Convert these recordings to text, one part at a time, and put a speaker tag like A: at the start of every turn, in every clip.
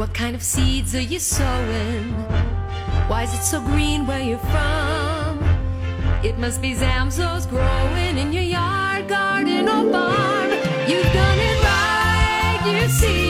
A: What kind of seeds are you sowing? Why is it so green where you're from? It must be Zamzows growing in your yard, garden, or farm. You've done it right, you see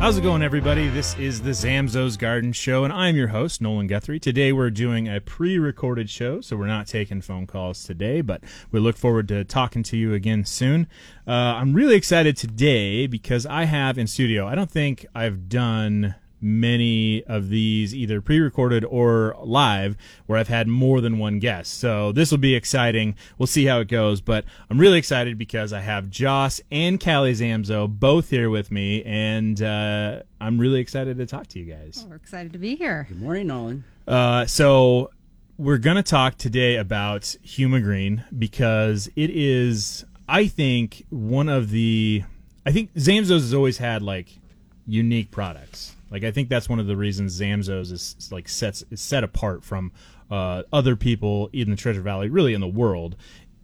B: How's it going, everybody? This is the Zamzows Garden Show, and I'm your host, Nolan Guthrie. Today, we're doing a pre recorded show, so we're not taking phone calls today, but we look forward to talking to you again soon. Uh, I'm really excited today because I have in studio, I don't think I've done many of these either pre-recorded or live where I've had more than one guest. So this will be exciting. We'll see how it goes, but I'm really excited because I have Joss and Callie Zamzow both here with me and uh, I'm really excited to talk to you guys.
C: We're excited to be here.
D: Good morning, Nolan.
B: Uh, so we're going to talk today about Humagreen because it is, I think, one of the. I think Zamzows has always had like unique products. Like I think that's one of the reasons Zamzows is like sets is set apart from uh, other people in the Treasure Valley, really in the world,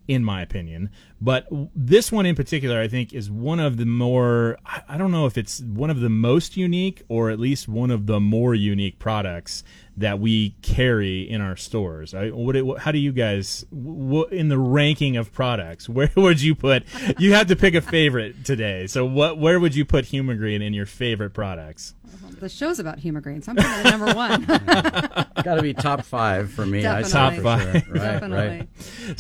B: in my opinion. But this one in particular, I think, is one of the more. I don't know if it's one of the most unique, or at least one of the more unique products that we carry in our stores. I, what, it- how do you guys, in the ranking of products, where would you put? You have to pick a favorite today. So, what? Where would you put Humagreen in your favorite products?
C: The show's about Humagreen, so I'm putting it number one.
D: Got to be top five for me.
C: Definitely.
D: for
B: Top
D: sure.
B: five.
D: Right,
C: Definitely.
D: right.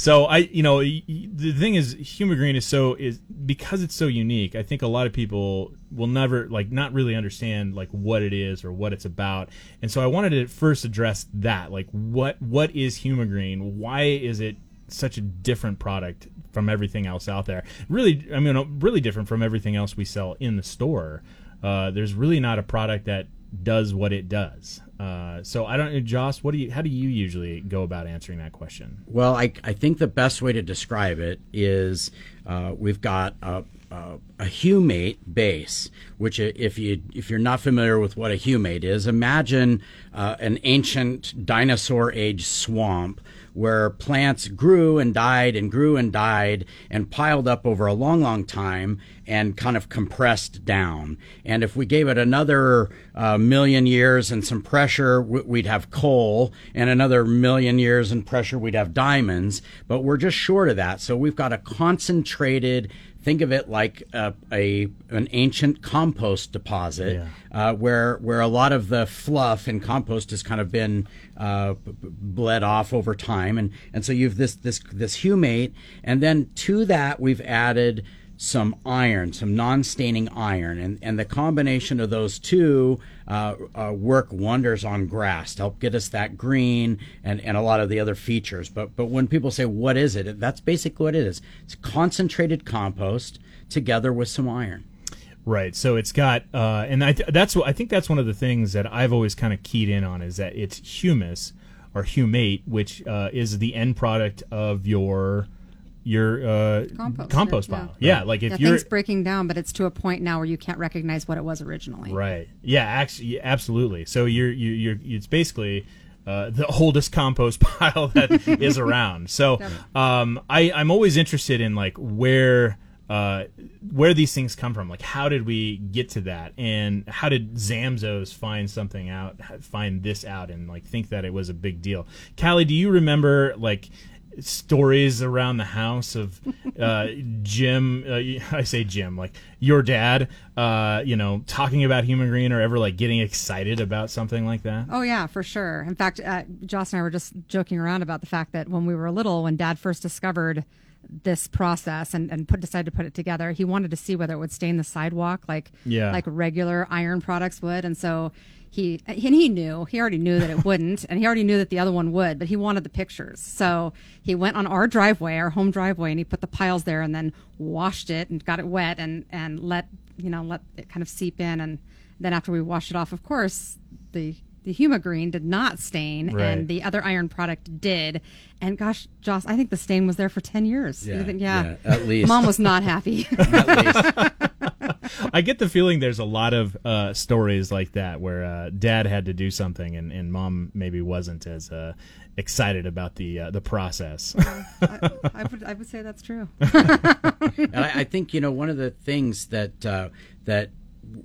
B: So I, you know, y- y- the thing is, Humagreen is so is because it's so unique. I think a lot of people will never like not really understand like what it is or what it's about. And so I wanted to first address that, like what what is Humagreen? Why is it such a different product from everything else out there? Really, I mean, really different from everything else we sell in the store. Uh, there's really not a product that does what it does. Uh, so I don't, know, Joss. What do you? How do you usually go about answering that question?
D: Well, I, I think the best way to describe it is uh, we've got a, a, a humate base, which if you if you're not familiar with what a humate is, imagine uh, an ancient dinosaur age swamp where plants grew and died and grew and died and piled up over a long, long time and kind of compressed down. And if we gave it another uh, million years and some pressure, we'd have coal, and another million years and pressure, we'd have diamonds. But we're just short of that. So we've got a concentrated. Think of it like a, a an ancient compost deposit,
B: Yeah.
D: uh, where where a lot of the fluff and compost has kind of been uh, bled off over time, and and so you've this this this humate, and then to that we've added some iron, some non-staining iron, and and the combination of those two uh, uh, work wonders on grass to help get us that green and and a lot of the other features. But but when people say what is it, that's basically what it is. It's concentrated compost together with some iron.
B: Right. So it's got, uh, and I th- that's I think that's one of the things that I've always kind of keyed in on is that it's humus or humate, which uh, is the end product of your your uh,
C: Compost,
B: compost
C: yeah.
B: pile. Yeah. Like if
C: yeah,
B: you're
C: breaking down, but it's to a point now where you can't recognize what it was originally.
B: right. Yeah. Actually, absolutely. So you're you, you're it's basically. Uh, the oldest compost pile that is around. So um, I, I'm always interested in like where uh, where these things come from. Like how did we get to that, and how did Zamzows find something out, find this out, and like think that it was a big deal? Callie, do you remember like? Stories around the house of uh, Jim. Uh, I say Jim, like your dad. Uh, you know, talking about Humagreen or ever like getting excited about something like that.
C: Oh yeah, for sure. In fact, uh, Joss and I were just joking around about the fact that when we were little, when Dad first discovered this process and, and put decided to put it together. He wanted to see whether it would stain the sidewalk like
B: Yeah.
C: like regular iron products would, and so he and he knew he already knew that it wouldn't, and he already knew that the other one would, but he wanted the pictures. So he went on our driveway, our home driveway, and he put the piles there, and then washed it and got it wet, and and let you know let it kind of seep in, and then after we washed it off, of course the the Humagreen did not stain,
B: Right.
C: and the other iron product did. And gosh, Joss, I think the stain was there for ten years.
D: Yeah,
C: think-
D: yeah, at least.
C: Mom was not happy.
D: At least.
B: I get the feeling there's a lot of uh, stories like that where uh, dad had to do something and, and mom maybe wasn't as uh, excited about the uh, the process.
C: I would, I would say that's true.
D: and I, I think you know one of the things that uh, that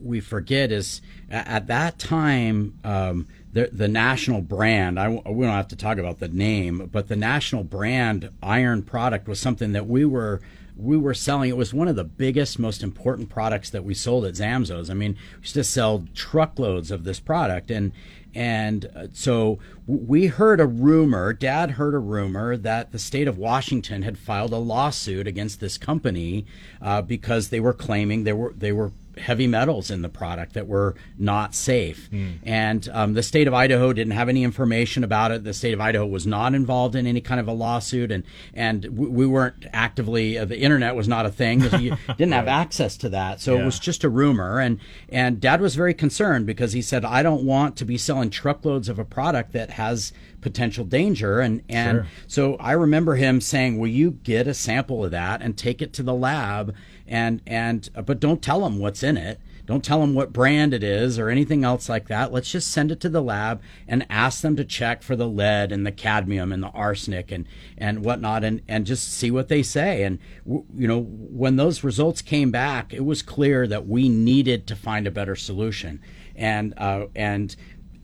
D: we forget is at that time um, the the national brand. I w- we don't have to talk about the name, but the national brand iron product was something that we were. We were selling. It was one of the biggest, most important products that we sold at Zamzows. I mean, we used to sell truckloads of this product, and and uh, so we heard a rumor, dad heard a rumor that the state of Washington had filed a lawsuit against this company uh, because they were claiming there were they were heavy metals in the product that were not safe. And um, the state of Idaho didn't have any information about it. The state of Idaho was not involved in any kind of a lawsuit, and and we, we weren't actively. Uh, the internet was not a thing. You didn't have access to that, so
B: Yeah.
D: it was just a rumor. And and Dad was very concerned because he said, "I don't want to be selling truckloads of a product that has." Potential danger and and
B: Sure.
D: so I remember him saying, "Will you get a sample of that and take it to the lab and and uh, but don't tell them what's in it. Don't tell them what brand it is or anything else like that. Let's just send it to the lab and ask them to check for the lead and the cadmium and the arsenic and and whatnot and and just see what they say. And w- you know when those results came back, it was clear that we needed to find a better solution. And uh, and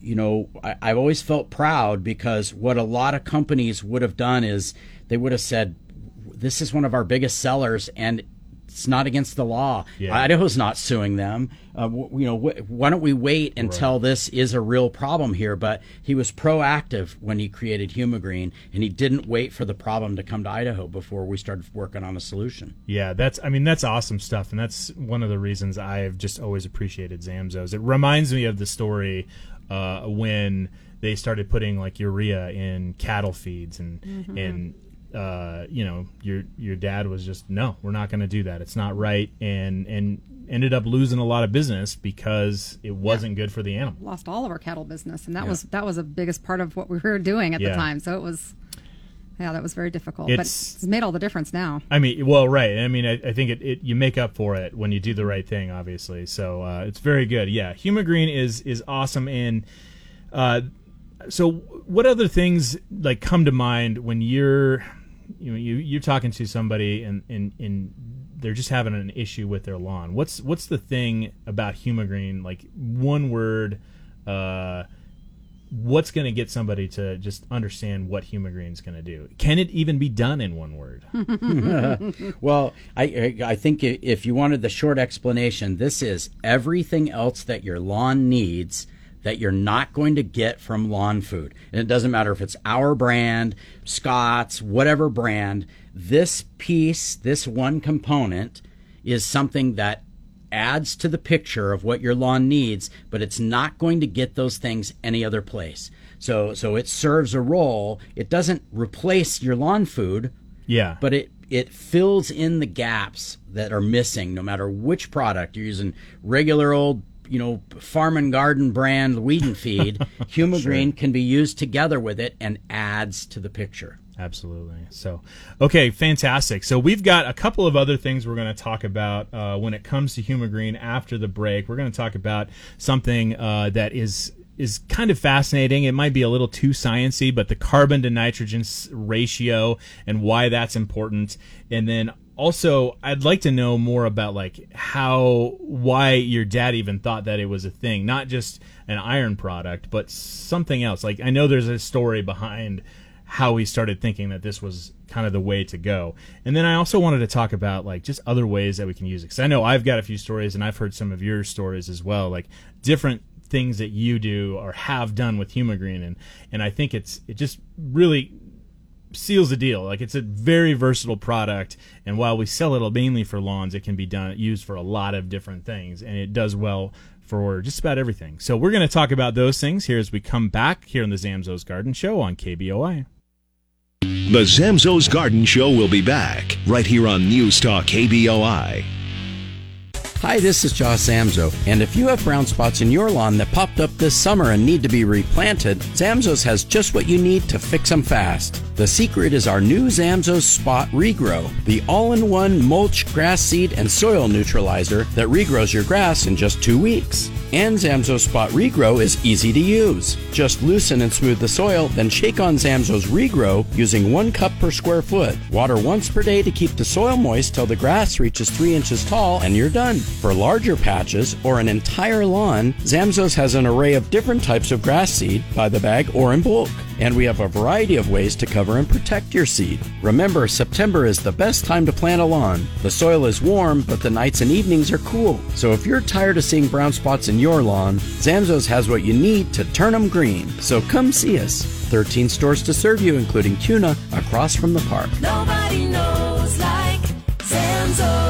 D: you know, I, I've always felt proud because what a lot of companies would have done is they would have said, "This is one of our biggest sellers, and it's not against the law.
B: Yeah.
D: Idaho's not suing them. Uh, w- you know, wh- why don't we wait until this is a real problem here?" But he was proactive when he created Humagreen, and he didn't wait for the problem to come to Idaho before we started working on a solution.
B: Yeah, that's I mean that's awesome stuff, and that's one of the reasons I've just always appreciated Zamzows. It reminds me of the story uh, when they started putting like urea in cattle feeds, and and uh, you know your your dad was just no, we're not going to do that. It's not right, and and ended up losing a lot of business because it wasn't good for the animal.
C: Lost all of our cattle business, and that was that was the biggest part of what we were doing at
B: Yeah.
C: the time. So it was, yeah, that was very difficult.
B: It's-
C: but it's made all the difference now.
B: I mean, well, right. I mean, I, I think it, it you make up for it when you do the right thing, obviously. So uh, it's very good. Yeah, Humagreen is is awesome. And uh, so, what other things like come to mind when you're you know you you're talking to somebody and and and they're just having an issue with their lawn? What's what's the thing about Humagreen? Like one word. Uh, what's going to get somebody to just understand what Humagreen's going to do? Can it even be done in one word?
D: Well, I I I think if you wanted the short explanation, this is everything else that your lawn needs that you're not going to get from lawn food. And it doesn't matter if it's our brand, Scott's, whatever brand. This piece, this one component, is something that adds to the picture of what your lawn needs, but it's not going to get those things any other place. So so it serves a role. It doesn't replace your lawn food
B: Yeah.
D: but it it fills in the gaps that are missing no matter which product you're using regular old you know farm and garden brand weed and feed humagreen can be used together with it and adds to the picture
B: Absolutely. So, okay, fantastic. So we've got a couple of other things we're going to talk about uh, when it comes to Humagreen after the break. We're going to talk about something uh, that is is kind of fascinating. It might be a little too sciency, but the carbon to nitrogen ratio and why that's important. And then also, I'd like to know more about like how why your dad even thought that it was a thing, not just an iron product, but something else. Like I know there's a story behind how he started thinking that this was kind of the way to go. And then I also wanted to talk about like just other ways that we can use it. Cause I know I've got a few stories and I've heard some of your stories as well, like different things that you do or have done with Humagreen. And, and I think it's, it just really seals the deal. Like it's a very versatile product, and while we sell it mainly for lawns, it can be done used for a lot of different things, and it does well for just about everything. So we're going to talk about those things here as we come back here on the Zamzows Garden Show on KBOI.
E: The Zamzows Garden Show will be back right here on News Talk KBOI.
D: Hi, this is Josh Zamzow, and if you have brown spots in your lawn that popped up this summer and need to be replanted, Zamzows has just what you need to fix them fast. The secret is our new Zamzows Spot Regrow, the all-in-one mulch, grass seed, and soil neutralizer that regrows your grass in just two weeks. And Zamzows Spot Regrow is easy to use. Just loosen and smooth the soil, then shake on Zamzows Regrow using one cup per square foot. Water once per day to keep the soil moist till the grass reaches three inches tall, and you're done. For larger patches or an entire lawn, Zamzows has an array of different types of grass seed by the bag or in bulk. And we have a variety of ways to cover and protect your seed. Remember, September is the best time to plant a lawn. The soil is warm, but the nights and evenings are cool. So if you're tired of seeing brown spots in your lawn, Zamzows has what you need to turn them green. So come see us. 13 stores to serve you, including Kuna, across from the park.
F: Nobody knows like Zamzows.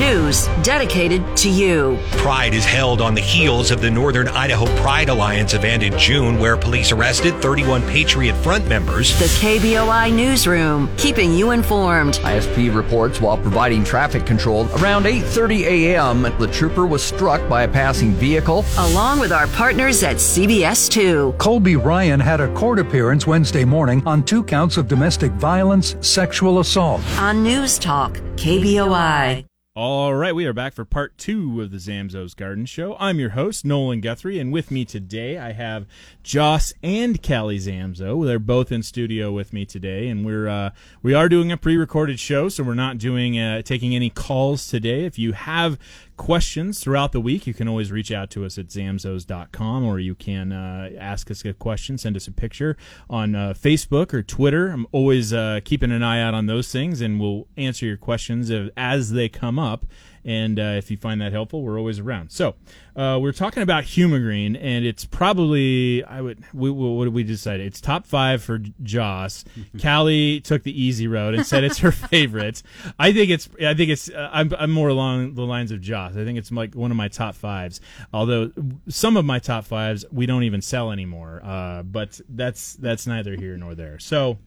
G: News dedicated to you.
H: Pride is held on the heels of the Northern Idaho Pride Alliance event in June, where police arrested 31 Patriot Front members.
G: The KBOI Newsroom, keeping you informed.
I: ISP reports while providing traffic control around 8:30 a.m. the trooper was struck by a passing vehicle.
G: Along with our partners at CBS 2.
J: Colby Ryan had a court appearance Wednesday morning on two counts of domestic violence, sexual assault.
G: On News Talk, KBOI.
B: All right, we are back for part two of the Zamzows Garden Show. I'm your host, Nolan Guthrie, and with me today I have Joss and Callie Zamzow. They're both in studio with me today, and we're uh, we are doing a pre-recorded show, so we're not doing uh, taking any calls today. If you have questions throughout the week, you can always reach out to us at zamzows.com or you can uh, ask us a question, send us a picture on uh, Facebook or Twitter. I'm always uh, keeping an eye out on those things and we'll answer your questions as they come up. And uh, if you find that helpful, we're always around. So uh, we're talking about Humagreen, and it's probably I would we, what did we decide? It's top five for Joss. Callie took the easy road and said it's her favorite. I think it's I think it's uh, I'm I'm more along the lines of Joss. I think it's like one of my top fives. Although some of my top fives we don't even sell anymore. Uh, but that's that's neither here nor there. So.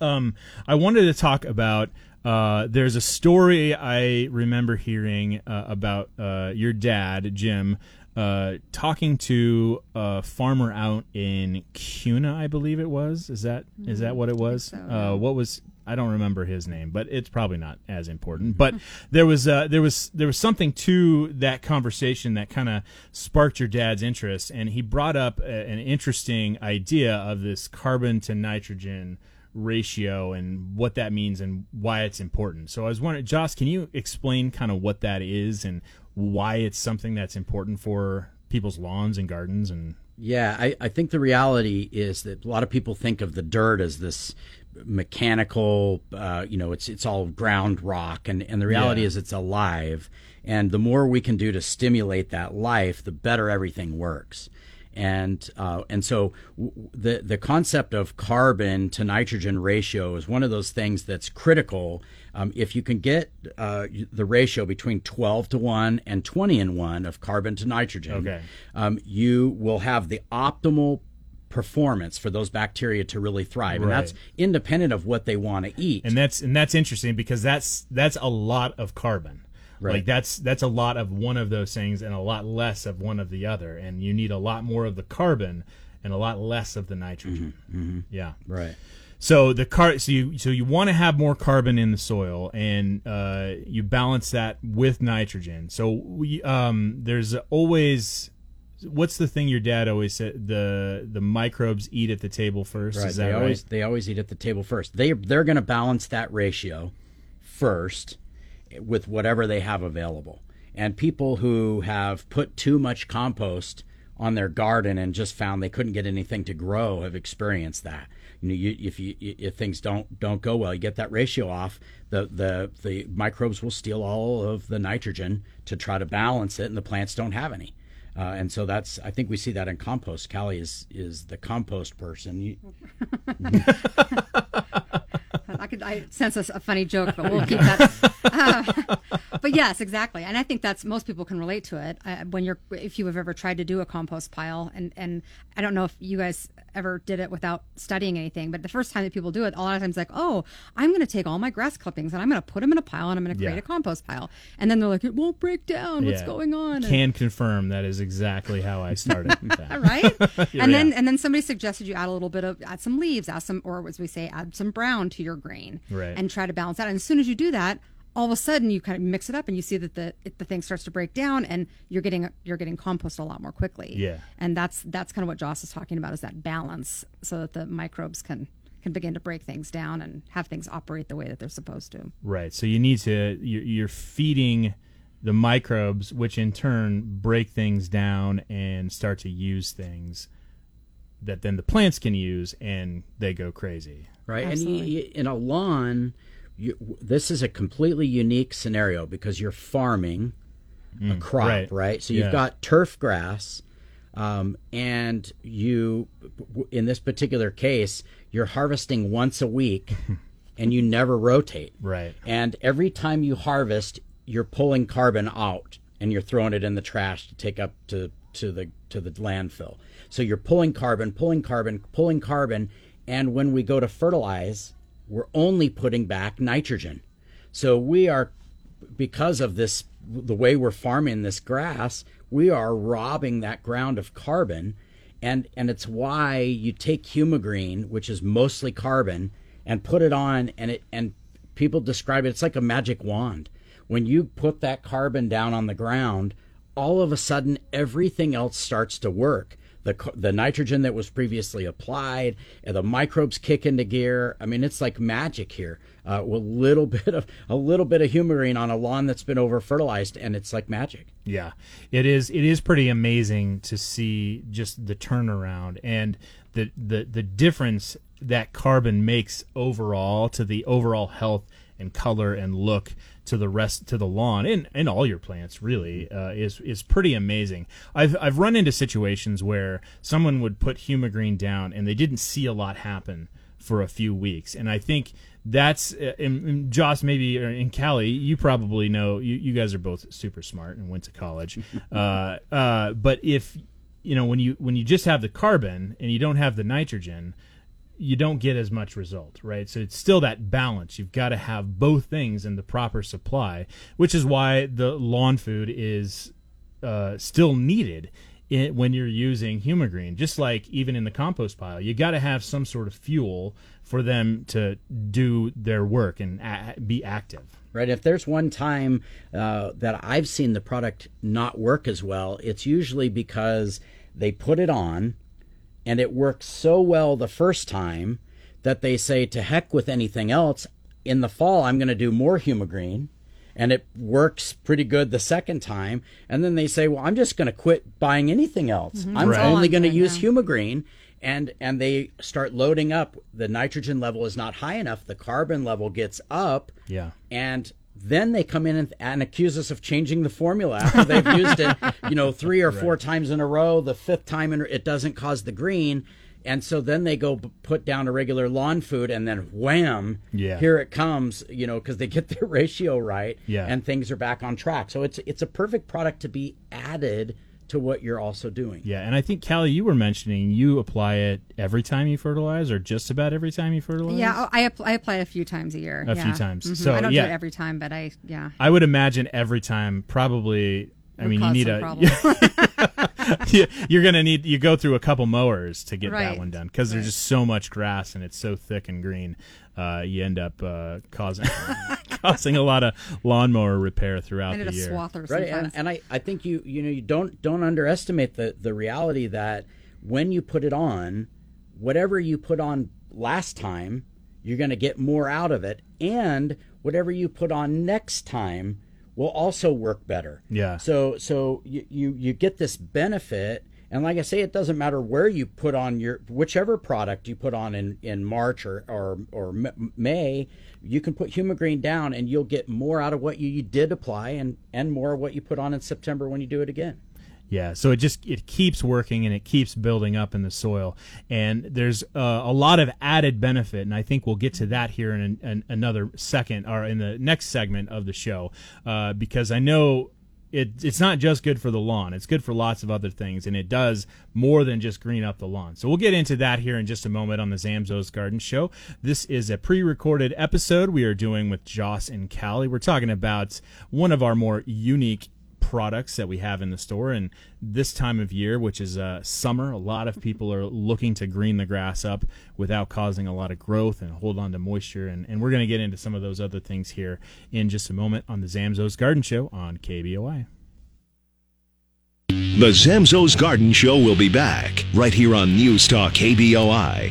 B: Um, I wanted to talk about uh, there's a story I remember hearing uh, about uh, your dad, Jim, uh, talking to a farmer out in Kuna, I believe it was. Is that is that what it was?
C: so.
B: Uh, what was I don't remember his name, but it's probably not as important. But there was uh, there was there was something to that conversation that kind of sparked your dad's interest, and he brought up a, an interesting idea of this carbon to nitrogen ratio and what that means and why it's important. So I was wondering, Joss, can you explain kind of what that is and why it's something that's important for people's lawns and gardens and
D: Yeah, I, I think the reality is that a lot of people think of the dirt as this mechanical, uh, you know, it's it's all ground rock, and, and the reality
B: Yeah.
D: is it's alive. And the more we can do to stimulate that life, the better everything works. And uh, and so w- the the concept of carbon to nitrogen ratio is one of those things that's critical. Um, if you can get uh, the ratio between 12 to 1 and 20 in 1 of carbon to nitrogen,
B: Okay.
D: um, you will have the optimal performance for those bacteria to really thrive. And that's independent of what they want to eat.
B: and that's and that's interesting because that's that's a lot of carbon.
D: Right.
B: Like that's that's a lot of one of those things and a lot less of one of the other, and you need a lot more of the carbon and a lot less of the nitrogen. Yeah.
D: right.
B: So the car, so you so you want to have more carbon in the soil, and uh, you balance that with nitrogen. So we, um, there's always what's the thing your dad always said the the microbes eat at the table first.
D: Right.
B: Is that
D: They
B: right?
D: always they always eat at the table first. They they're going to balance that ratio first with whatever they have available. And people who have put too much compost on their garden and just found they couldn't get anything to grow have experienced that. You know, you, if you if things don't don't go well, you get that ratio off. The the the microbes will steal all of the nitrogen to try to balance it, and the plants don't have any. Uh, and so that's I think we see that in compost. Callie is is the compost person. You,
C: I could I sense a, a funny joke, but we'll keep that. Uh, but yes, exactly, and I think that's most people can relate to it. Uh, when you're, if you have ever tried to do a compost pile, and and I don't know if you guys ever did it without studying anything, but the first time that people do it, a lot of times like, oh, I'm going to take all my grass clippings and I'm going to put them in a pile and I'm going to create
B: Yeah.
C: a compost pile, and then they're like, it won't break down. What's
B: Yeah.
C: going on? And-
B: Can confirm that is exactly how I started. that.
C: right?
B: Yeah.
C: and then and then somebody suggested you add a little bit of add some leaves, add some or as we say, add some brown to your grain,
B: Right.
C: And try to balance out. And as soon as you do that, all of a sudden you kind of mix it up and you see that the the thing starts to break down and you're getting you're getting compost a lot more quickly.
B: Yeah.
C: And that's that's kind of what Joss is talking about is that balance so that the microbes can can begin to break things down and have things operate the way that they're supposed to.
B: Right. So you need to you're, you're feeding the microbes, which in turn break things down and start to use things that then the plants can use, and they go crazy.
D: right?
C: Absolutely.
D: And you, you, in a lawn, you, this is a completely unique scenario because you're farming a crop,
B: right.
D: right? So you've
B: Yeah.
D: got turf grass, um, and you, in this particular case, you're harvesting once a week, and you never rotate.
B: Right.
D: And every time you harvest, you're pulling carbon out and you're throwing it in the trash to take up to, to the to the landfill. So you're pulling carbon, pulling carbon, pulling carbon, and when we go to fertilize, we're only putting back nitrogen. So we are because of this the way we're farming this grass, we are robbing that ground of carbon and and it's why you take humagreen, which is mostly carbon, and put it on and it and people describe it it's like a magic wand. When you put that carbon down on the ground, all of a sudden everything else starts to work. The, the nitrogen that was previously applied, and the microbes kick into gear. I mean, it's like magic here. Uh, with a little bit of a little bit of humagreen on a lawn that's been over fertilized, and it's like magic.
B: Yeah, it is. It is pretty amazing to see just the turnaround and the the the difference that carbon makes overall to the overall health and color and look to the rest to the lawn and, and all your plants really uh, is is pretty amazing. I've I've run into situations where someone would put humagreen down and they didn't see a lot happen for a few weeks, and I think that's uh, and, and Joss maybe or in Callie you probably know you, you guys are both super smart and went to college, uh, uh, but if you know when you when you just have the carbon and you don't have the nitrogen you don't get as much result, right? So it's still that balance. You've got to have both things in the proper supply, which is why the lawn food is uh, still needed in, when you're using humagreen. Just like even in the compost pile, you got to have some sort of fuel for them to do their work and a- be active.
D: right? If there's one time uh, that I've seen the product not work as well, it's usually because they put it on and it works so well the first time that they say, to heck with anything else. In the fall, I'm going to do more humagreen. And it works pretty good the second time. And then they say, well, I'm just going to quit buying anything else. Mm-hmm. I'm
B: Right.
D: only going to use
C: now.
D: humagreen and and they start loading up the nitrogen level is not high enough the carbon level gets up
B: Yeah.
D: and then they come in and, and accuse us of changing the formula after they've used it, you know, three or four times in a row. The fifth time in, it doesn't cause the green, and so then they go b- put down a regular lawn food, and then wham,
B: Yeah.
D: here it comes, you know, because they get their ratio right,
B: Yeah.
D: and things are back on track. So it's it's a perfect product to be added to what you're also doing.
B: Yeah, and I think Callie, you were mentioning you apply it every time you fertilize, or just about every time you fertilize.
C: Yeah, I, app- I apply it a few times a year.
B: A
C: yeah.
B: few times.
C: Mhm.
B: So,
C: I don't
B: yeah.
C: do it every time, but I yeah.
B: I would imagine every time probably. I mean, you need a.
C: problems.
B: you- you're gonna need you go through a couple mowers to get that one done because there's just so much grass and it's so thick and green. Uh, you end up uh, causing causing a lot of lawnmower repair throughout
C: I
B: the
C: a
B: year.
D: right
C: sometimes.
D: and, and I, I think you you know you don't don't underestimate the the reality that when you put it on whatever you put on last time you're going to get more out of it and whatever you put on next time will also work better
B: Yeah.
D: so so you you, you get this benefit and like I say, it doesn't matter where you put on your whichever product you put on in, in March or, or or May, you can put Humagreen down and you'll get more out of what you, you did apply and and more of what you put on in September when you do it again.
B: Yeah, so it just it keeps working and it keeps building up in the soil, and there's uh, a lot of added benefit, and I think we'll get to that here in, an, another second or in the next segment of the show, uh, because I know it, it's not just good for the lawn; it's good for lots of other things, and it does more than just green up the lawn. So we'll get into that here in just a moment on the Zamzows Garden Show. This is a pre-recorded episode we are doing with Joss and Callie. We're talking about one of our more unique products that we have in the store. And this time of year, which is uh, summer, a lot of people are looking to green the grass up without causing a lot of growth and hold on to moisture. And, and we're going to get into some of those other things here in just a moment on the Zamzows Garden Show on KBOI.
E: The Zamzows Garden Show will be back right here on News Talk KBOI.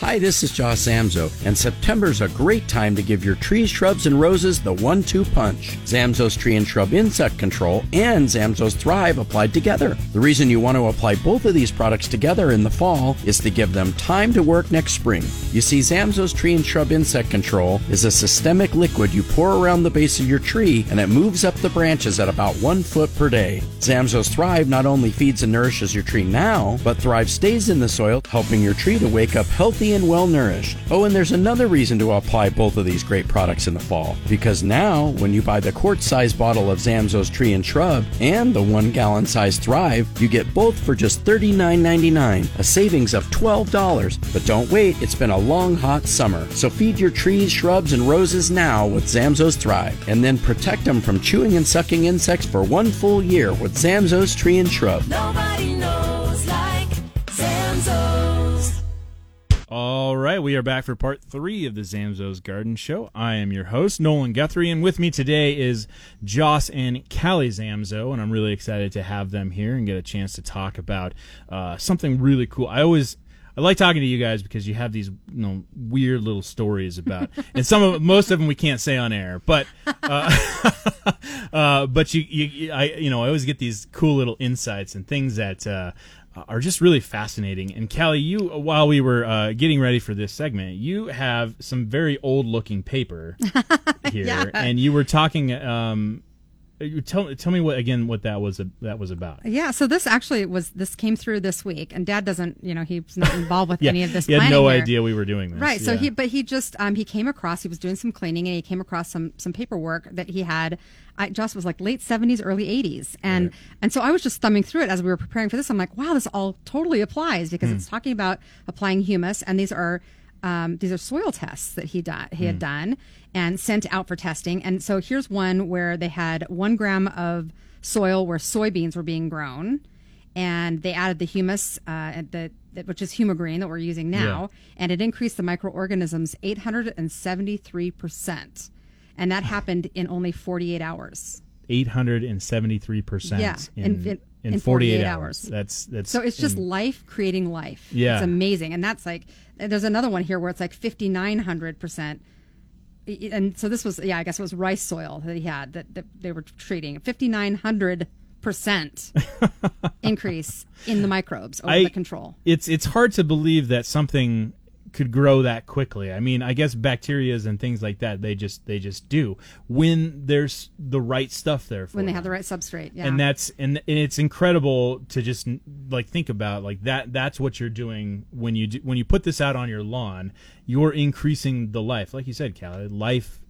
D: Hi, this is Josh Zamzow, and September's a great time to give your trees, shrubs, and roses the one two punch. Zamzows Tree and Shrub Insect Control and Zamzows Thrive applied together. The reason you want to apply both of these products together in the fall is to give them time to work next spring. You see, Zamzows Tree and Shrub Insect Control is a systemic liquid you pour around the base of your tree, and it moves up the branches at about one foot per day. Zamzows Thrive not only feeds and nourishes your tree now, but Thrive stays in the soil, helping your tree to wake up healthy and well nourished. Oh, and there's another reason to apply both of these great products in the fall. Because now, when you buy the quart sized bottle of Zamzows Tree and Shrub and the one gallon size Thrive, you get both for just $39.99, a savings of $12. But don't wait, it's been a long, hot summer. So feed your trees, shrubs, and roses now with Zamzows Thrive, and then protect them from chewing and sucking insects for one full year with Zamzows Tree and Shrub.
F: Nobody knows
B: All right, we are back for part three of the Zamzows Garden Show. I am your host, Nolan Guthrie, and with me today is Joss and Callie Zamzow, and I'm really excited to have them here and get a chance to talk about uh, something really cool. I always I like talking to you guys because you have these you know weird little stories about, and some of most of them we can't say on air, but uh, uh, but you, you I you know I always get these cool little insights and things that. Uh, are just really fascinating. And Callie, you while we were uh, getting ready for this segment, you have some very old looking paper here,
C: Yeah.
B: and you were talking. Um, tell tell me what again what that was that was about.
C: Yeah, so this actually was this came through this week, and Dad doesn't, you know, he's not involved with
B: Yeah,
C: any of this.
B: he had no
C: here.
B: idea we were doing this.
C: Right. So
B: Yeah.
C: he, but he just, um, he came across. He was doing some cleaning, and he came across some some paperwork that he had. I, Joss was like late seventies, early eighties, and and so I was just thumbing through it as we were preparing for this. I'm like, wow, this all totally applies because
B: Hmm.
C: it's talking about applying humus, and these are. Um, these are soil tests that he done, he
B: Hmm.
C: had done and sent out for testing. And so here's one where they had one gram of soil where soybeans were being grown, and they added the humus, uh, the, which is humagreen that we're using now, and it increased the microorganisms 873 percent, and that happened in only 48 hours.
B: 873 percent
C: Yeah,
B: in,
C: in-
B: in,
C: in
B: 48,
C: 48
B: hours.
C: hours.
B: That's that's
C: So it's just
B: in-
C: life creating life.
B: Yeah.
C: it's amazing, and that's like there's another one here where it's like 5900 percent. And so this was yeah, I guess it was rice soil that he had that, that they were treating 5900 percent increase in the microbes over
B: I-
C: the control.
B: It's it's hard to believe that something could grow that quickly. I mean, I guess bacterias and things like that they just they just do when there's the right stuff there for
C: when they
B: them.
C: have the right substrate. Yeah.
B: and that's and, and it's incredible to just like think about like that that's what you're doing when you do, when you put this out on your lawn you're increasing the life like you said Cal, life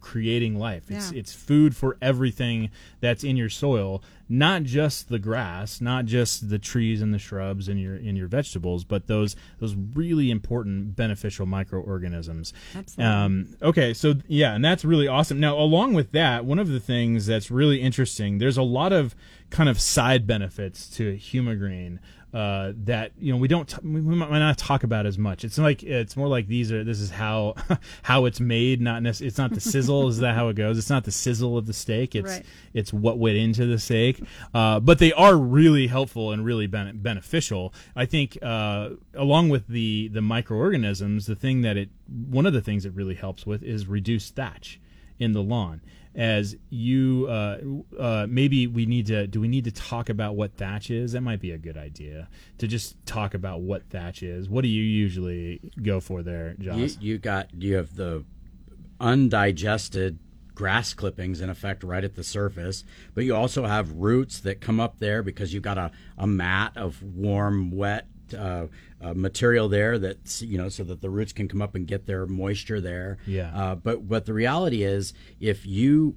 B: creating life it's
C: Yeah.
B: it's food for everything that's in your soil not just the grass not just the trees and the shrubs and your in your vegetables but those those really important beneficial microorganisms
C: Absolutely.
B: um, okay, so yeah, and that's really awesome. Now, along with that, one of the things that's really interesting, there's a lot of kind of side benefits to Humagreen uh, that you know we don't t- we might not talk about as much. It's like it's more like these are this is how how it's made. Not nec- it's not the sizzle. is that how it goes? It's not the sizzle of the steak. It's
C: Right.
B: it's what went into the steak. Uh, but they are really helpful and really ben- beneficial. I think uh, along with the the microorganisms, the thing that it one of the things it really helps with is reduce thatch in the lawn. As you uh, uh, maybe we need to do we need to talk about what thatch is? That might be a good idea to just talk about what thatch is. What do you usually go for there,
D: You, you got you have the undigested grass clippings in effect right at the surface, but you also have roots that come up there because you've got a, a mat of warm, wet uh, uh, material there that's you know so that the roots can come up and get their moisture there.
B: Yeah.
D: Uh, but but the reality is, if you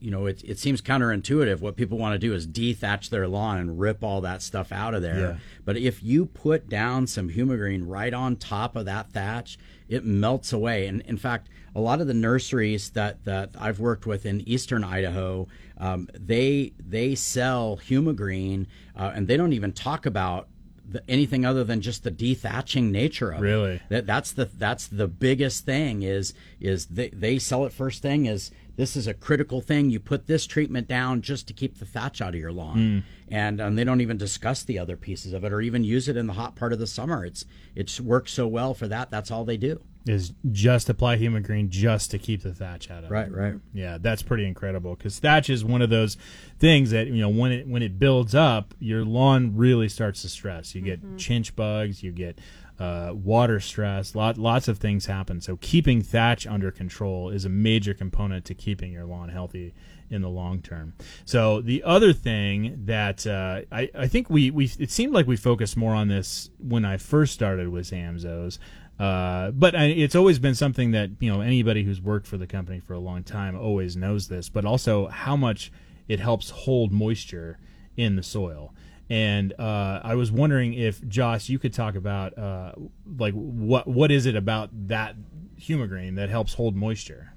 D: you know, it, it seems counterintuitive. What people want to do is dethatch their lawn and rip all that stuff out of there.
B: Yeah.
D: But if you put down some humagreen right on top of that thatch, it melts away. And in fact, a lot of the nurseries that, that I've worked with in eastern Idaho, um, they they sell humagreen, uh, and they don't even talk about the, anything other than just the dethatching nature of
B: Really?
D: it. That that's the that's the biggest thing is is they, they sell it first thing is this is a critical thing. You put this treatment down just to keep the thatch out of your lawn, and um, they don't even discuss the other pieces of it or even use it in the hot part of the summer. It's it's works so well for that. That's all they do.
B: Is just apply humagreen just to keep the thatch out of it.
D: Right, right.
B: Yeah, that's pretty incredible because thatch is one of those things that you know when it when it builds up, your lawn really starts to stress. You get chinch bugs, you get uh, water stress, lot lots of things happen. So keeping thatch under control is a major component to keeping your lawn healthy in the long term. So the other thing that uh, I, I think we, we it seemed like we focused more on this when I first started with Zamzows. Uh, but I, it's always been something that you know anybody who's worked for the company for a long time always knows this. But also how much it helps hold moisture in the soil. And uh, I was wondering if Josh, you could talk about uh, like what what is it about that humagreen that helps hold moisture?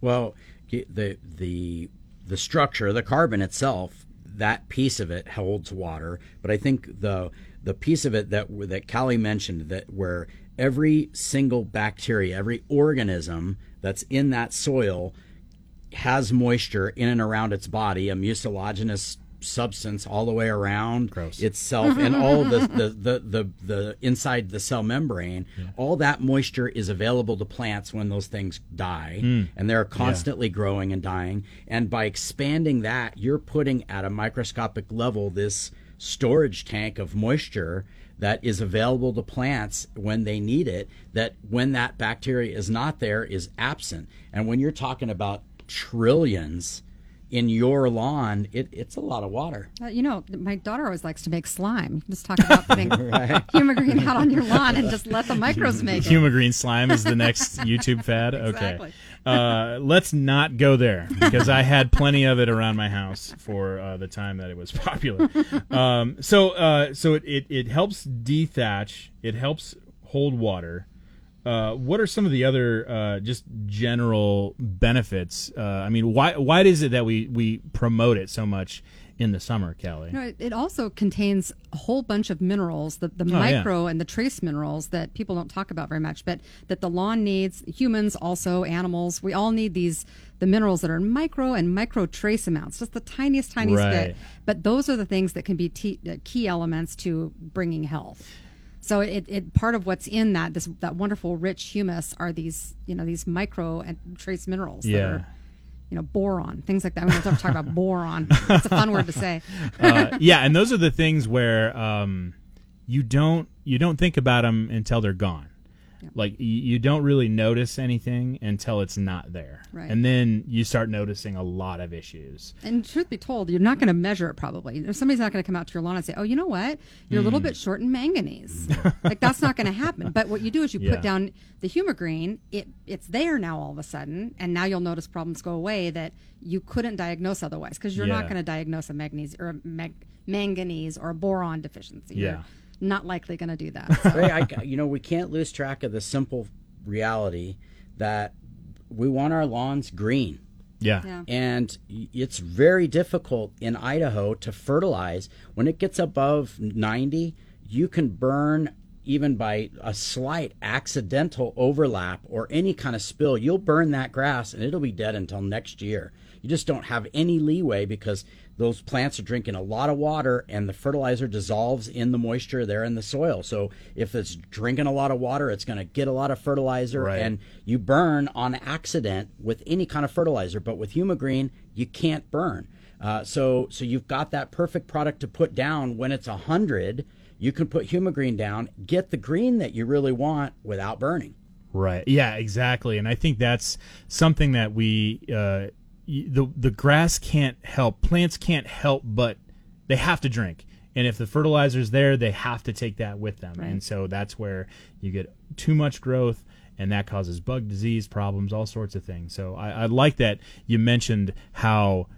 D: Well, the the the structure, the carbon itself, that piece of it holds water. But I think the the piece of it that that Callie mentioned that where every single bacteria, every organism that's in that soil has moisture in and around its body, a mucilaginous substance all the way around
B: Gross.
D: itself and all the, the, the, the, the inside the cell membrane all that moisture is available to plants when those things die hmm. and they're constantly growing and dying. And by expanding that you're putting at a microscopic level this storage tank of moisture that is available to plants when they need it that when that bacteria is not there is absent. And when you're talking about trillions in your lawn it, it's a lot of water
C: Uh, you know, my daughter always likes to make slime. Just talk about putting humagreen out on your lawn and just let the microbes make it.
B: Humagreen slime is the next YouTube fad.
C: Exactly.
B: Okay. Uh, let's not go there because I had plenty of it around my house for uh, the time that it was popular. Um, so, uh, so it, it, it helps dethatch. It helps hold water. Uh, what are some of the other uh, just general benefits? Uh, I mean, why why is it that we, we promote it so much in the summer, Kelly?
C: No, it, it also contains a whole bunch of minerals, the, the
B: Oh, yeah.
C: micro and the trace minerals that people don't talk about very much, but that the lawn needs, humans also, animals, we all need these, the minerals that are in micro and micro trace amounts, just the tiniest, tiniest
B: Right.
C: bit. But those are the things that can be t- uh, key elements to bringing health. So it, it part of what's in that this that wonderful rich humus are these you know these micro and trace minerals that
B: Yeah.
C: are you know boron things like that. We don't have to talk about boron. It's a fun word to say.
B: uh, yeah, and those are the things where um, you don't you don't think about them until they're gone. Like y- you don't really notice anything until it's not there,
C: Right.
B: and then you start noticing a lot of issues.
C: And truth be told, you're not going to measure it probably. If somebody's not going to come out to your lawn and say, "Oh, you know what? You're a little hmm. bit short in manganese." like that's not going to happen. But what you do is you
B: Yeah.
C: put down the humagreen. It it's there now all of a sudden, and now you'll notice problems go away that you couldn't diagnose otherwise because you're not going to diagnose a magnesium or a mag- manganese or a boron deficiency.
B: Yeah.
C: You're not likely going to do that. So.
D: Right, I, you know, we can't lose track of the simple reality that we want our lawns green.
B: Yeah,
C: Yeah.
D: And it's very difficult in Idaho to fertilize. When it gets above 90, you can burn even by a slight accidental overlap or any kind of spill. You'll burn that grass and it'll be dead until next year. You just don't have any leeway because those plants are drinking a lot of water and the fertilizer dissolves in the moisture there in the soil. So if it's drinking a lot of water, it's going to get a lot of fertilizer
B: Right.
D: and you burn on accident with any kind of fertilizer, but with Humagreen, you can't burn. Uh, so, so you've got that perfect product to put down when it's a hundred. You can put Humagreen down, get the green that you really want without burning.
B: Right. Yeah, exactly. And I think that's something that we uh, the the grass can't help. Plants can't help but they have to drink. And if the fertilizer's there, they have to take that with them. And so that's where you get too much growth and that causes bug disease problems, all sorts of things. So I, I like that you mentioned how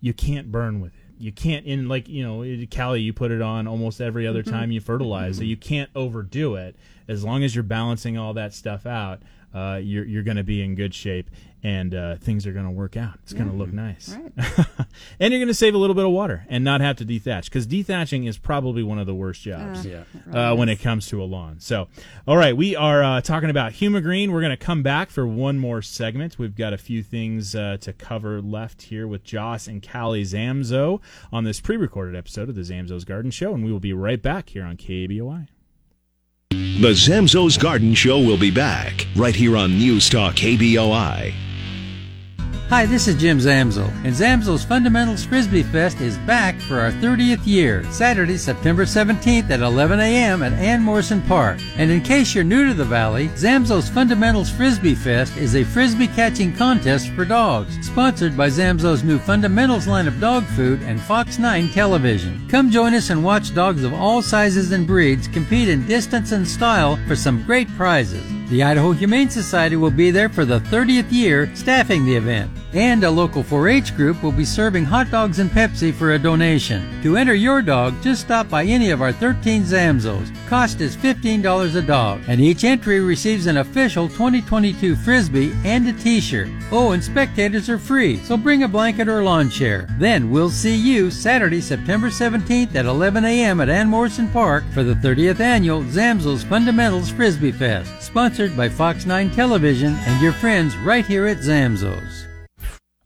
B: you can't burn with it. You can't in like you know Callie. You put it on almost every other mm-hmm. time you fertilize, so you can't overdo it. As long as you're balancing all that stuff out, uh, you're you're going to be in good shape, and uh, things are going to work out. It's going to look nice, and you're going to save a little bit of water and not have to dethatch because dethatching is probably one of the worst jobs
D: Yeah.
B: uh, when it comes to a lawn. So, all right, we are uh, talking about Humagreen. We're going to come back for one more segment. We've got a few things uh, to cover left here with Joss and Callie Zamzow on this pre-recorded episode of the Zamzows Garden Show, and we will be right back here on KBOI.
E: The Zamzows Garden Show will be back right here on News Talk KBOI.
K: Hi, this is Jim Zamzow, and Zamzows Fundamentals Frisbee Fest is back for our 30th year, Saturday, September 17th at 11 a.m. at Ann Morrison Park. And in case you're new to the Valley, Zamzows Fundamentals Frisbee Fest is a frisbee catching contest for dogs, sponsored by Zamzows new Fundamentals line of dog food and Fox 9 television. Come join us and watch dogs of all sizes and breeds compete in distance and style for some great prizes. The Idaho Humane Society will be there for the 30th year staffing the event. And a local 4 H group will be serving hot dogs and Pepsi for a donation. To enter your dog, just stop by any of our 13 Zamzows. Cost is $15 a dog, and each entry receives an official 2022 Frisbee and a t shirt. Oh, and spectators are free, so bring a blanket or lawn chair. Then we'll see you Saturday, September 17th at 11 a.m. at Ann Morrison Park for the 30th annual Zamzows Fundamentals Frisbee Fest, sponsored by Fox 9 Television and your friends right here at Zamzows.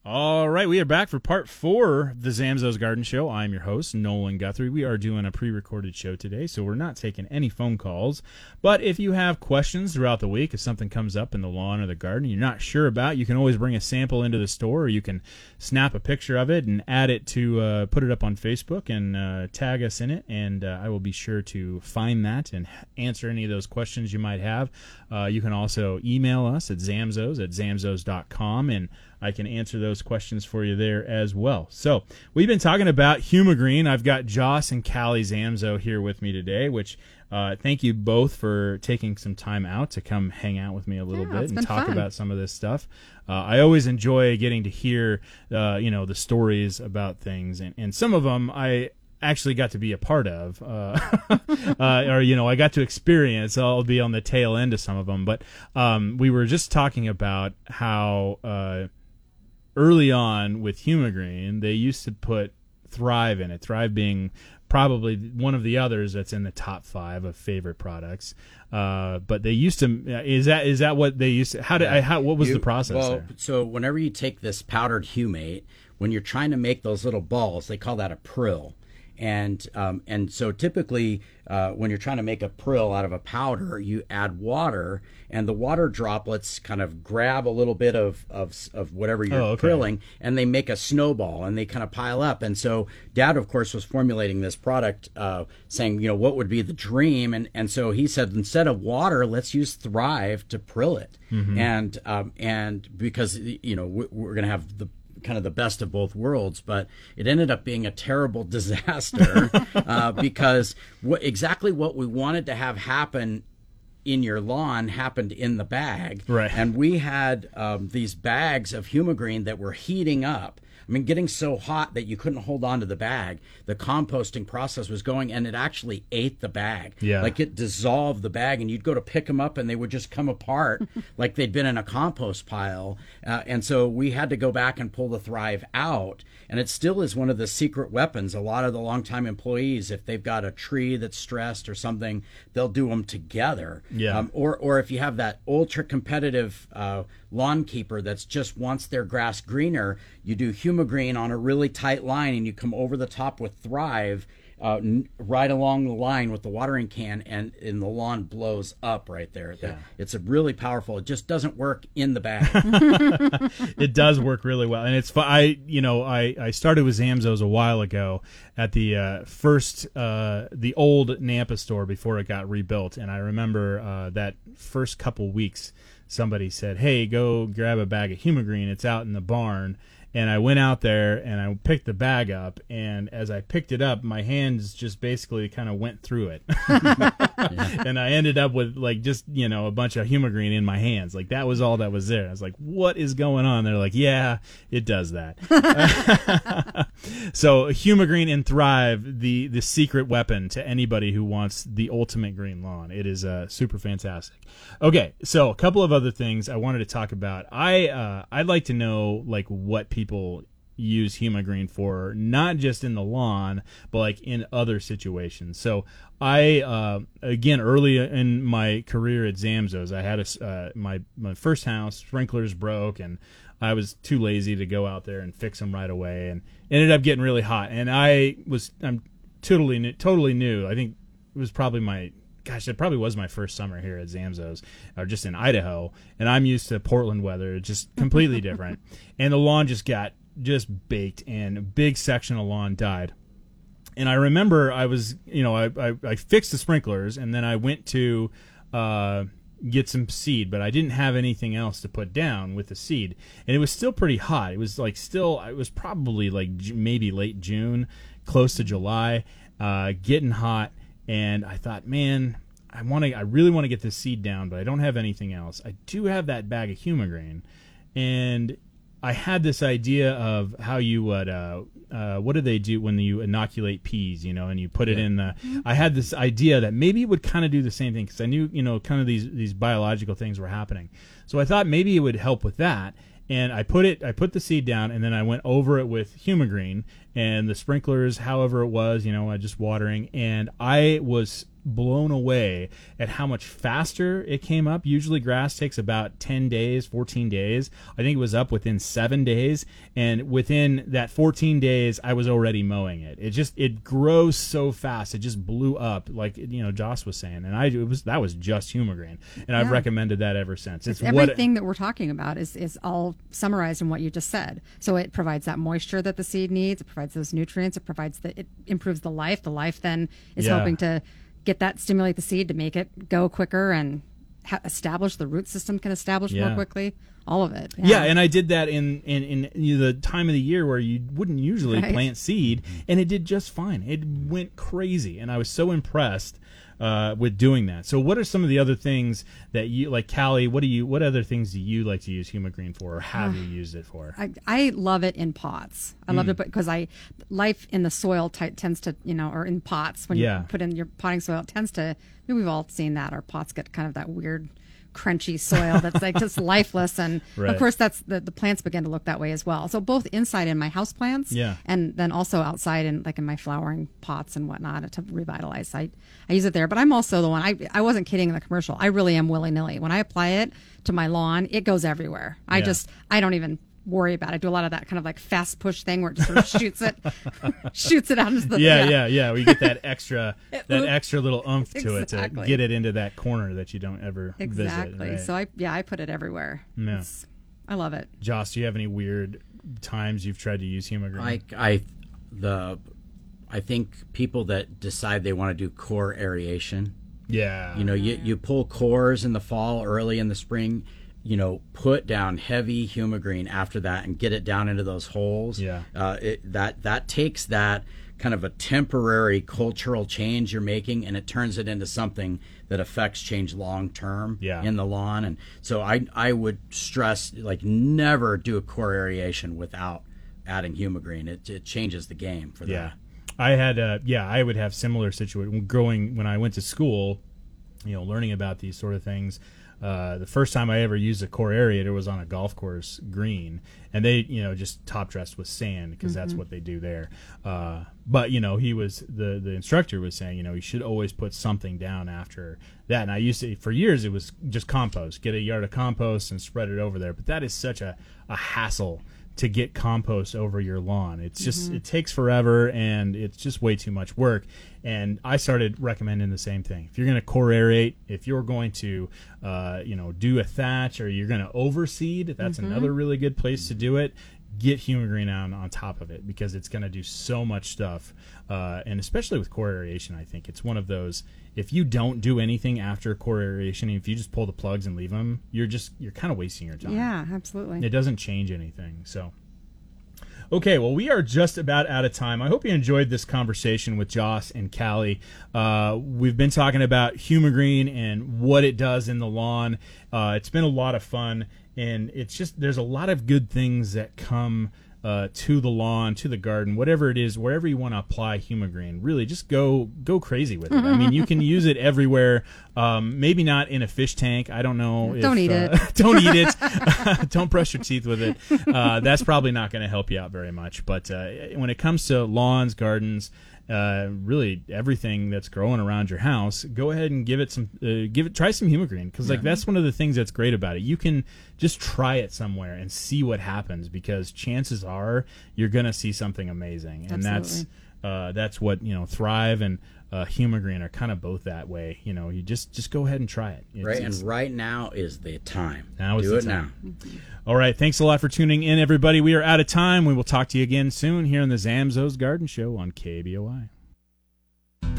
B: All right, we are back for part four of the Zamzows Garden Show. I'm your host, Nolan Guthrie. We are doing a pre recorded show today, so we're not taking any phone calls. But if you have questions throughout the week, if something comes up in the lawn or the garden you're not sure about, you can always bring a sample into the store, or you can snap a picture of it and add it to uh, put it up on Facebook and uh, tag us in it. And uh, I will be sure to find that and answer any of those questions you might have. Uh, you can also email us at zamzows at zamzows.com and I can answer those questions for you there as well. So we've been talking about Humagreen. I've got Joss and Callie Zamzow here with me today, which uh, thank you both for taking some time out to come hang out with me a little
C: Yeah,
B: bit and talk
C: fun.
B: about some of this stuff. Uh, I always enjoy getting to hear, uh, you know, the stories about things, and, and some of them I actually got to be a part of, uh, uh, or you know, I got to experience. I'll be on the tail end of some of them, but um, we were just talking about how uh, early on with Humagreen, they used to put Thrive in it. Thrive being probably one of the others that's in the top five of favorite products. Uh, but they used to is that is that what they used to? How did I? How what was
D: You-
B: the process
D: Well,
B: there?
D: so whenever you take this powdered humate, when you're trying to make those little balls, they call that a prill. And um, and so typically, uh, when you're trying to make a prill out of a powder, you add water, and the water droplets kind of grab a little bit of of, of whatever you're
B: Oh, okay.
D: prilling, and they make a snowball, and they kind of pile up. And so, Dad, of course, was formulating this product, uh, saying, you know, what would be the dream, and and so he said, instead of water, let's use Thrive to prill it, and um, and because you know we- we're going to have the kind of the best of both worlds, but it ended up being a terrible disaster uh, because what exactly what we wanted to have happen in your lawn happened in the bag.
B: Right.
D: And we had um, these bags of Humagreen that were heating up. I mean, getting so hot that you couldn't hold on to the bag. The composting process was going, and it actually ate the bag.
B: Yeah.
D: Like it dissolved the bag, and you'd go to pick them up, and they would just come apart like they'd been in a compost pile. Uh, and so we had to go back and pull the Thrive out. And it still is one of the secret weapons. A lot of the longtime employees, if they've got a tree that's stressed or something, they'll do them together.
B: Yeah.
D: Um, or or if you have that ultra competitive uh, lawn keeper that's just wants their grass greener, you do Humagreen on a really tight line, and you come over the top with Thrive. Uh, n- right along the line with the watering can, and, and the lawn blows up right there. The- It's a really powerful. It just doesn't work in the bag.
B: it does work really well, and it's fun. I you know I I started with Zamzows a while ago at the uh, first uh, the old Nampa store before it got rebuilt, and I remember uh, that first couple weeks somebody said, "Hey, go grab a bag of Humagreen. It's out in the barn." And I went out there and I picked the bag up. And as I picked it up, my hands just basically kind of went through it. and I ended up with like just, you know, a bunch of Humagreen in my hands. Like that was all that was there. I was like, what is going on? They're like, yeah, it does that. so Humagreen and Thrive, the, the secret weapon to anybody who wants the ultimate green lawn. It is uh, super fantastic. Okay. So a couple of other things I wanted to talk about. I, uh, I'd like to know like what people use Humagreen for, not just in the lawn, but like in other situations. So I, uh, again, early in my career at Zamzows, I had a, uh, my, my first house, sprinklers broke and I was too lazy to go out there and fix them right away and ended up getting really hot. And I was, I'm totally new, totally new. I think it was probably my gosh, it probably was my first summer here at Zamzows, or just in Idaho, and I'm used to Portland weather, It's just completely different. And the lawn just got just baked, and a big section of lawn died. And I remember I was, you know, I, I, I fixed the sprinklers, and then I went to uh, get some seed, but I didn't have anything else to put down with the seed, and it was still pretty hot. It was like still, it was probably like maybe late June, close to July, uh, getting hot and I thought, man, I want to, I really want to get this seed down, but I don't have anything else. I do have that bag of Humagreen, and I had this idea of how you would, uh, uh, what do they do when you inoculate peas, you know, and you put it
D: Yeah.
B: in the. I had this idea that maybe it would kind of do the same thing because I knew, you know, kind of these these biological things were happening. So I thought maybe it would help with that. And I put it, I put the seed down, and then I went over it with Humagreen and the sprinklers, however it was, you know, just watering, and I was blown away at how much faster it came up. Usually grass takes about 10 days, 14 days. I think it was up within 7 days and within that 14 days I was already mowing it. It just it grows so fast. It just blew up like you know Joss was saying and I it was that was just Humagreen and I've recommended that ever since.
C: It's everything that we're talking about is, is all summarized in what you just said. So it provides that moisture that the seed needs. It provides those nutrients. It provides the it improves the life. The life then is
B: Yeah.
C: helping to get that stimulate the seed to make it go quicker and ha- establish the root system can establish
B: Yeah.
C: more quickly. All of it.
B: Yeah, and I did that in in, in you know, the time of the year where you wouldn't usually
C: Right.
B: plant seed, and it did just fine. It went crazy, and I was so impressed uh, with doing that. So, what are some of the other things that you like, Callie? What do you? What other things do you like to use Humagreen for, or have you used it for?
C: I, I love it in pots. I love
B: Mm.
C: it because I life in the soil t- tends to you know or in pots when
B: Yeah.
C: you put in your potting soil it tends to. I mean, we've all seen that our pots get kind of that weird crunchy soil that's like just lifeless. And
B: Right.
C: of course that's the, the plants begin to look that way as well. So both inside in my house plants
B: Yeah.
C: and then also outside in like in my flowering pots and whatnot to revitalize. I, I use it there. But i'm also the one I, I wasn't kidding in the commercial. I really am willy-nilly. When i apply it to my lawn it goes everywhere. I
B: Yeah.
C: just i don't even worry about it. I do a lot of that kind of like fast push thing where it just sort of shoots it shoots it out into the
B: yeah, yeah, yeah. We get that extra that
C: Oop.
B: extra little oomph to it to get it into that corner that you don't ever
C: exactly
B: visit. right?
C: so i yeah i put it everywhere
B: Yeah.
C: It's- i love it
B: Joss, do you have any weird times you've tried to use Humagreen?
D: I, I, the, I think people that decide they want to do core aeration.
B: yeah,
D: You know, you, you pull cores in the fall, early in the spring. You know, put down heavy humagreen after that and get it down into those holes.
B: Yeah.
D: uh, it, that that takes that kind of a temporary cultural change you're making and it turns it into something that affects change long term
B: Yeah.
D: in the lawn. And so I I would stress like never do a core aeration without adding humagreen. It it changes the game for
B: Yeah. I had. Uh, yeah, I would have similar situation growing when I went to school. You know, learning about these sort of things. Uh, the first time I ever used a core aerator was on a golf course green, and they, you know, just top dressed with sand because that's
C: Mhm.
B: what they do there. Uh, but you know, he was the the instructor was saying, you know, you should always put something down after that. And I used to for years it was just compost. Get a yard of compost and spread it over there. But that is such a a hassle to get compost over your lawn. It's just
C: Mhm.
B: it takes forever and it's just way too much work. And I started recommending the same thing. If you're going to core aerate, if you're going to, uh, you know, do a thatch or you're going to overseed, that's
C: Mhm.
B: another really good place to do it. Get Humagreen on on top of it because it's going to do so much stuff, uh, and especially with core aeration, I think it's one of those. If you don't do anything after core aeration, if you just pull the plugs and leave them, you're just you're kind of wasting your time.
C: Yeah, absolutely.
B: It doesn't change anything. So, okay, well, we are just about out of time. I hope you enjoyed this conversation with Joss and Callie. Uh, we've been talking about Humagreen and what it does in the lawn. Uh, it's been a lot of fun, and it's just there's a lot of good things that come. Uh, to the lawn, to the garden, whatever it is, wherever you want to apply Humagreen, really just go go crazy with it. I mean, you can use it everywhere. Um, maybe not in a fish tank. I don't know.
C: Don't
B: if,
C: eat
B: uh,
C: it.
B: don't eat it. don't brush your teeth with it. Uh, that's probably not going to help you out very much. But uh, when it comes to lawns, gardens, uh, really everything that's growing around your house, go ahead and give it some, uh, give it, try some Humagreen because like that's one of the things that's great about it. You can just try it somewhere and see what happens because chances are you're going to see something amazing, and that's uh, that's what you know. Thrive and uh, Humagreen are kind of both that way. You know, you just just go ahead and try it. It's-
L: Right, and right now is the time.
B: now is
L: Do
B: the
L: it
B: time.
L: now.
B: All right. Thanks a lot for tuning in, everybody. We are out of time. We will talk to you again soon here on the Zamzows Garden Show on KBOI.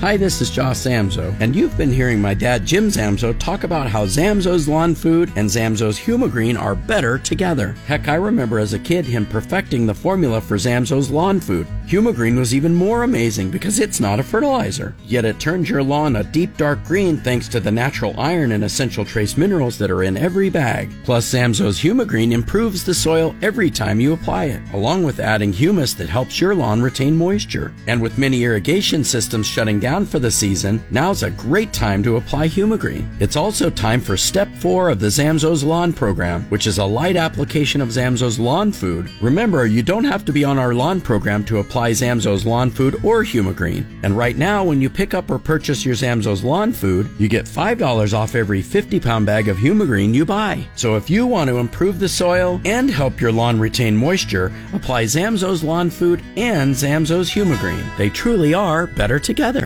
D: Hi, this is Josh Zamzow, and you've been hearing my dad Jim Zamzow talk about how Zamzows Lawn Food and Zamzows Humagreen are better together. Heck, I remember as a kid him perfecting the formula for Zamzows Lawn Food. Humagreen was even more amazing because it's not a fertilizer, yet it turns your lawn a deep dark green thanks to the natural iron and essential trace minerals that are in every bag. Plus, Zamzows Humagreen improves the soil every time you apply it, along with adding humus that helps your lawn retain moisture. And with many irrigation systems shutting down for the season, now's a great time to apply Humagreen. It's also time for step four of the Zamzows Lawn program, which is a light application of Zamzows Lawn Food. Remember, you don't have to be on our lawn program to apply Zamzows Lawn Food or Humagreen. And right now, when you pick up or purchase your Zamzows Lawn Food, you get $5 off every 50 pound bag of Humagreen you buy. So if you want to improve the soil and help your lawn retain moisture, apply Zamzows Lawn Food and Zamzows Humagreen. They truly are better together.